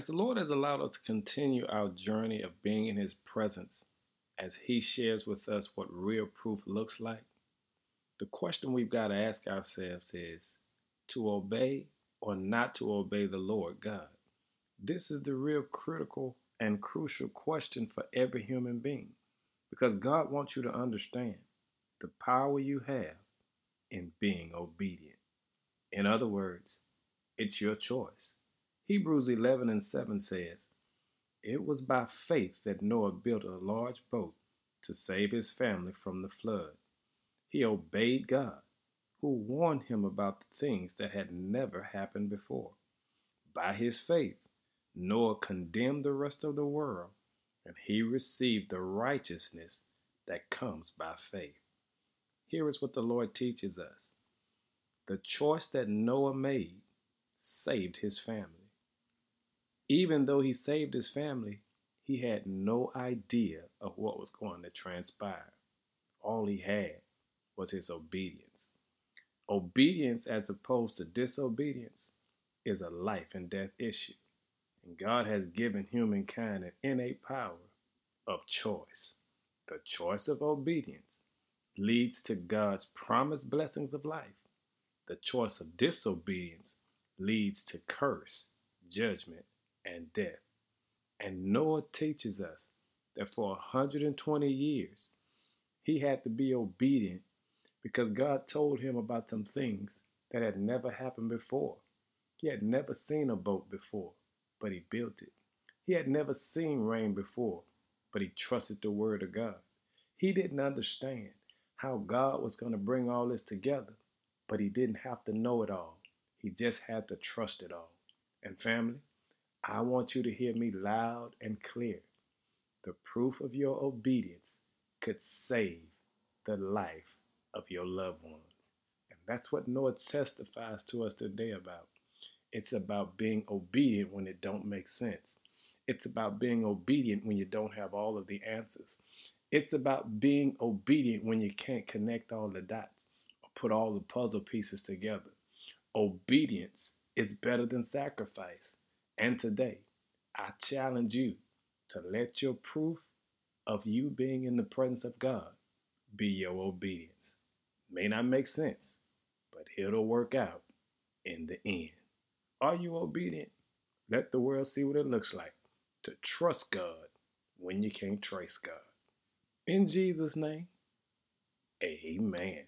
As the Lord has allowed us to continue our journey of being in His presence, as He shares with us what real proof looks like, the question we've got to ask ourselves is to obey or not to obey the Lord God. This is the real critical and crucial question for every human being because God wants you to understand the power you have in being obedient. In other words, it's your choice. Hebrews 11 and 7 says, It was by faith that Noah built a large boat to save his family from the flood. He obeyed God, who warned him about the things that had never happened before. By his faith, Noah condemned the rest of the world, and he received the righteousness that comes by faith. Here is what the Lord teaches us the choice that Noah made saved his family. Even though he saved his family, he had no idea of what was going to transpire. All he had was his obedience. Obedience, as opposed to disobedience, is a life and death issue. And God has given humankind an innate power of choice. The choice of obedience leads to God's promised blessings of life. The choice of disobedience leads to curse, judgment, and death. And Noah teaches us that for 120 years, he had to be obedient because God told him about some things that had never happened before. He had never seen a boat before, but he built it. He had never seen rain before, but he trusted the word of God. He didn't understand how God was going to bring all this together, but he didn't have to know it all. He just had to trust it all. And family, I want you to hear me loud and clear. The proof of your obedience could save the life of your loved ones. And that's what Noah testifies to us today about. It's about being obedient when it don't make sense. It's about being obedient when you don't have all of the answers. It's about being obedient when you can't connect all the dots or put all the puzzle pieces together. Obedience is better than sacrifice. And today, I challenge you to let your proof of you being in the presence of God be your obedience. May not make sense, but it'll work out in the end. Are you obedient? Let the world see what it looks like to trust God when you can't trace God. In Jesus' name, amen.